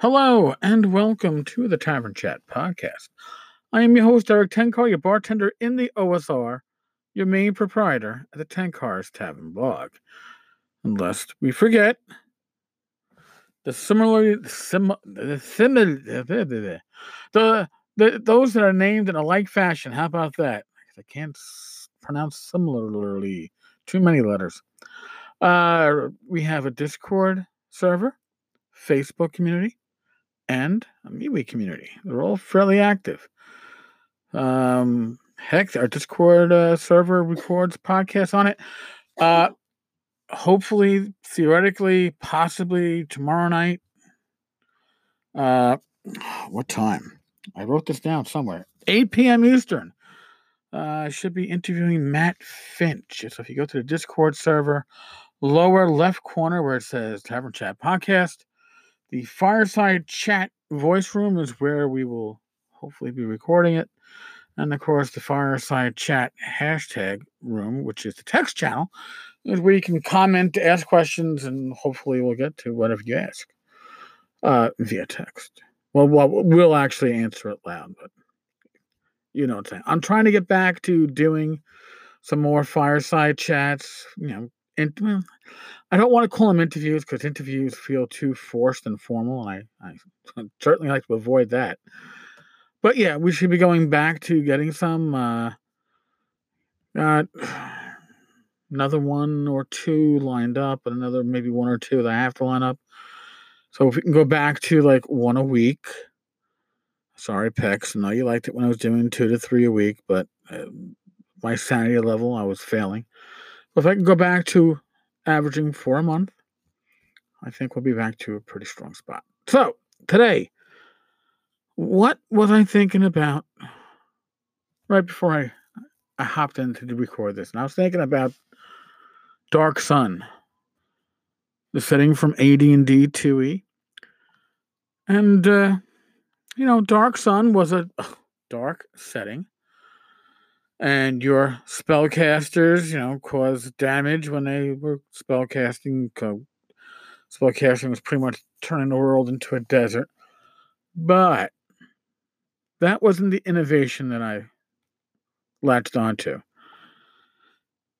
Hello and welcome to the Tavern Chat podcast. I am your host, Erik Tenkar, your bartender in the OSR, your main proprietor at the Tenkar's Tavern blog. And lest we forget, the similarly sim, the similar the, the, the those that are named in a like fashion. How about that? I can't pronounce similarly. Too many letters. Uh, we have a Discord server, Facebook community, and a MeWe community. They're all fairly active. Um, heck, our Discord uh, server records podcasts on it. Uh, hopefully, theoretically, possibly tomorrow night. Uh, what time? I wrote this down somewhere. 8 p.m. Eastern. Uh, I should be interviewing Matt Finch. So if you go to the Discord server, lower left corner where it says Tavern Chat Podcast, the fireside chat voice room is where we will hopefully be recording it. And of course, the fireside chat hashtag room, which is the text channel, is where you can comment, ask questions, and hopefully we'll get to whatever you ask uh, via text. Well, well, we'll actually answer it loud, but you know what I'm saying. I'm trying to get back to doing some more fireside chats. You know, and well, I don't want to call them interviews because interviews feel too forced and formal, and I, I certainly like to avoid that. But yeah, we should be going back to getting some. Uh, got another one or two lined up, and another maybe one or two that I have to line up. So if we can go back to like one a week. Sorry, Pex. I know you liked it when I was doing two to three a week, but uh, my sanity level, I was failing. But if I can go back to averaging for a month, I think we'll be back to a pretty strong spot. So today, what was I thinking about right before I I hopped in to record this? And I was thinking about Dark Sun, the setting from AD&D 2E. And uh, you know, Dark Sun was a dark setting. And your spellcasters, you know, caused damage when they were spellcasting. Spellcasting was pretty much turning the world into a desert. But that wasn't the innovation that I latched onto.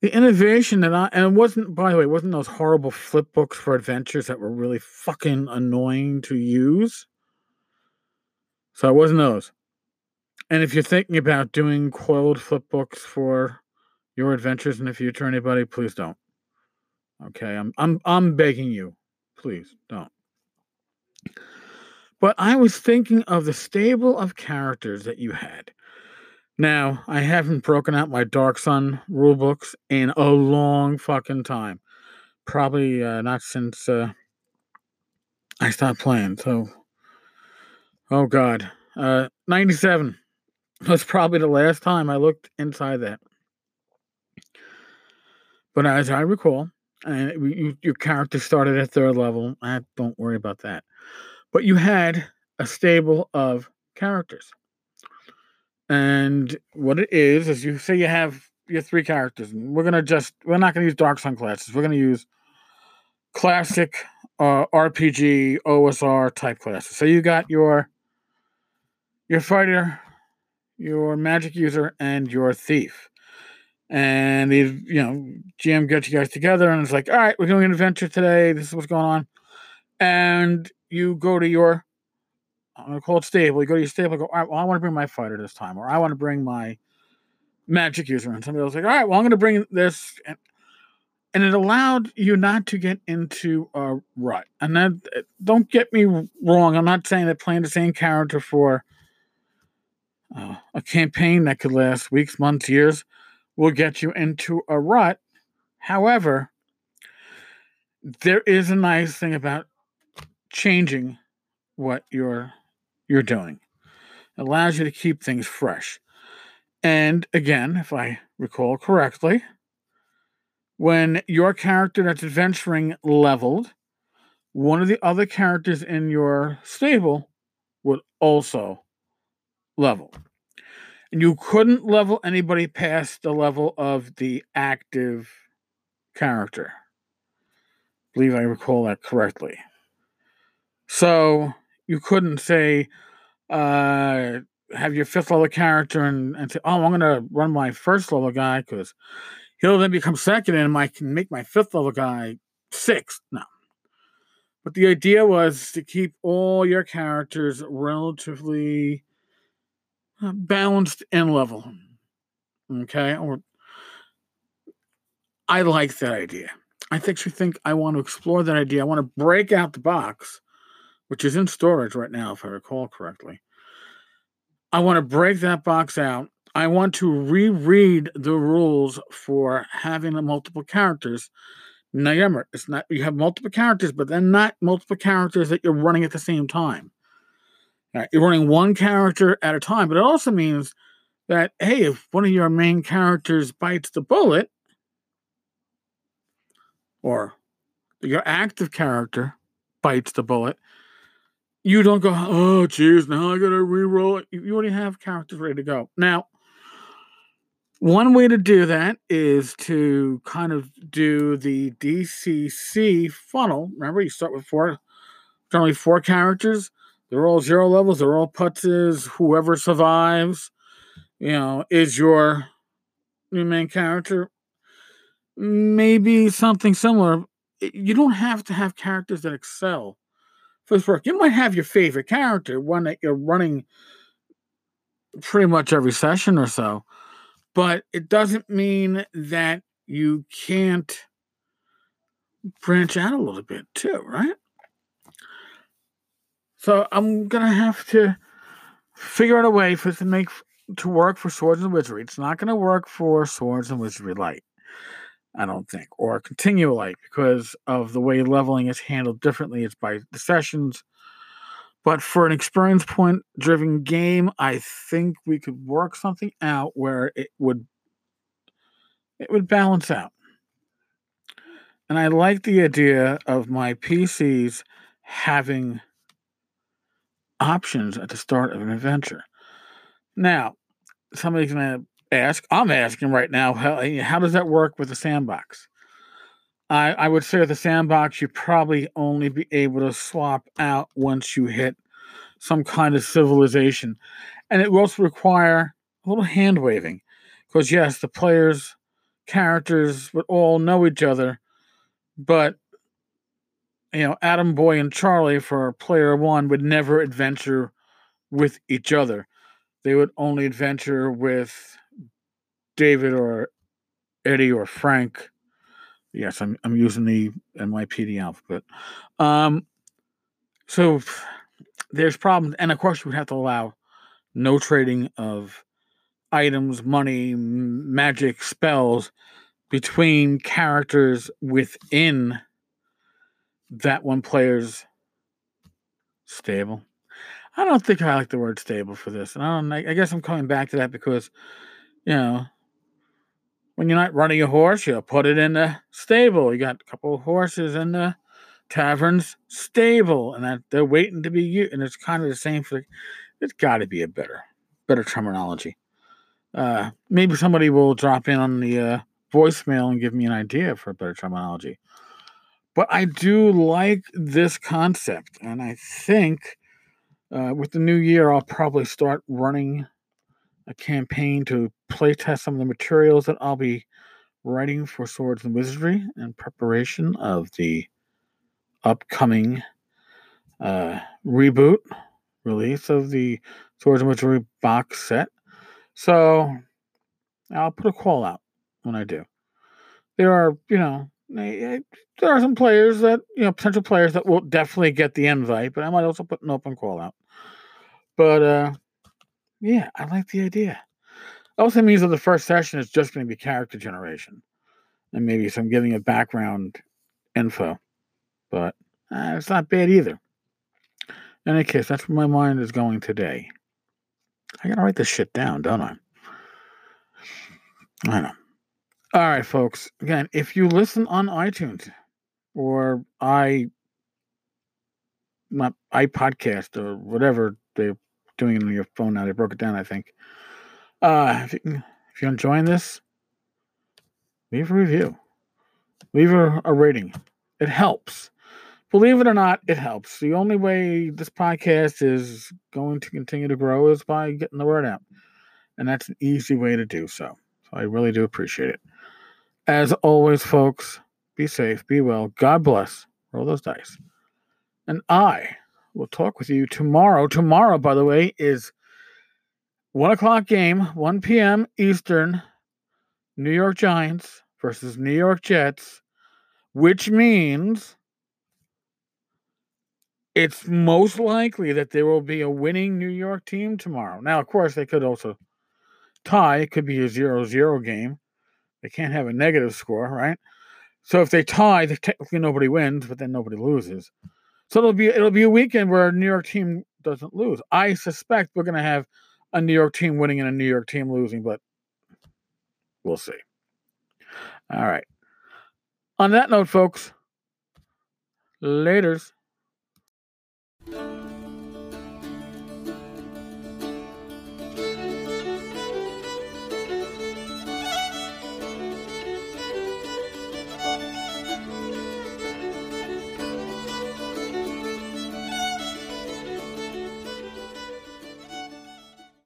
The innovation that I and it wasn't by the way, it wasn't those horrible flip books for adventures that were really fucking annoying to use. So it wasn't those. And if you're thinking about doing coiled flip books for your adventures in the future, anybody, please don't. Okay, I'm I'm I'm begging you, please don't. But I was thinking of the stable of characters that you had. Now, I haven't broken out my Dark Sun rule books in a long fucking time. Probably uh, not since uh, I stopped playing. So, oh god, uh, '97 was probably the last time I looked inside that. But as I recall, and you, your character started at third level. I don't worry about that. But you had a stable of characters. And what it is is you say you have your three characters, and we're gonna just we're not gonna use Dark Sun classes. We're gonna use classic uh, RPG OSR type classes. So you got your your fighter, your magic user, and your thief. And the you know GM gets you guys together, and it's like, all right, we're doing an adventure today. This is what's going on, and you go to your I'm gonna call it stable. You go to your stable, go, all right, well, I want to bring my fighter this time, or I want to bring my magic user. And somebody else like, all right, well, I'm gonna bring this. And, and it allowed you not to get into a rut. And then don't get me wrong, I'm not saying that playing the same character for uh, a campaign that could last weeks, months, years will get you into a rut. However, there is a nice thing about changing what you're you're doing. It allows you to keep things fresh. And again, if I recall correctly, when your character that's adventuring leveled, one of the other characters in your stable would also level. And you couldn't level anybody past the level of the active character. I believe I recall that correctly. So you couldn't say, uh, have your fifth level character and, and say, oh, I'm going to run my first level guy because he'll then become second and I can make my fifth level guy sixth. No. But the idea was to keep all your characters relatively Uh, balanced in level. Okay? Or I like that idea. I actually think I want to explore that idea. I want to break out the box, which is in storage right now, if I recall correctly. I want to break that box out. I want to reread the rules for having multiple characters. Now remember, it's not you have multiple characters, but then not multiple characters that you're running at the same time. Right, you're running one character at a time, but it also means that hey, if one of your main characters bites the bullet, or your active character bites the bullet, you don't go, oh, geez, now I got to re-roll it. You already have characters ready to go. Now, one way to do that is to kind of do the DCC funnel. Remember, you start with four, generally four characters. They're all zero levels. They're all putzes. Whoever survives, you know, is your new main character maybe something similar. You don't have to have characters that excel for this work. You might have your favorite character, one that you're running pretty much every session or so, but it doesn't mean that you can't branch out a little bit too, right? So I'm gonna have to figure out a way for it to make to work for Swords and Wizardry. It's not gonna work for Swords and Wizardry Light. I don't think, or Continual Light because of the way leveling is handled differently. It's by the sessions. But for an experience point driven game, I think we could work something out where it would it would balance out. And I like the idea of my PCs having options at the start of an adventure. Now, somebody's going to ask, I'm asking right now, how, how does that work with the sandbox? I, I would say the sandbox, you probably only be able to swap out once you hit some kind of civilization. And it will also require a little hand waving. Because, yes, the players, characters would all know each other, but, you know, Adam Boy and Charlie for player one would never adventure with each other. They would only adventure with David or Eddie or Frank. Yes, I'm I'm using the NYPD alphabet. Um, so there's problems, and of course we have to allow no trading of items, money, magic, spells between characters within that one player's stable. I don't think I like the word stable for this, and I don't. I guess I'm coming back to that because, you know, when you're not running a horse, you put it in the stable. You got a couple of horses in the tavern's stable, and that they're waiting to be used. And it's kind of the same for. It's got to be a better, better terminology. Uh, maybe somebody will drop in on the uh, voicemail and give me an idea for a better terminology. But I do like this concept, and I think uh, with the new year, I'll probably start running a campaign to playtest some of the materials that I'll be writing for Swords and Wizardry in preparation of the upcoming uh, reboot release of the Swords and Wizardry box set. So I'll put a call out when I do. There are, you know, there are some players that, you know, potential players that will definitely get the invite, but I might also put an open call out. But uh, yeah, I like the idea. Also means that the first session is just going to be character generation and maybe some giving of background info. But uh, it's not bad either. In any case, that's where my mind is going today. I gotta write this shit down, don't I? I know. All right, folks. Again, if you listen on iTunes or i not iPodcast or whatever they're doing on your phone now. They broke it down, I think. Uh, if, you, if you're enjoying this, leave a review, leave a, a rating. It helps believe it or not, it helps. The only way this podcast is going to continue to grow is by getting the word out. And that's an easy way to do so. So I really do appreciate it. As always, folks, be safe, be well. God bless. Roll those dice. And I will talk with you tomorrow. Tomorrow, by the way, is one o'clock game, 1 p.m. Eastern, New York Giants versus New York Jets, which means it's most likely that there will be a winning New York team tomorrow. Now, of course, they could also tie. It could be a 0 0 game. They can't have a negative score, right? So if they tie, technically nobody wins, but then nobody loses. So it'll be it'll be a weekend where a New York team doesn't lose. I suspect we're going to have a New York team winning and a New York team losing, but we'll see. All right. On that note, folks, laters.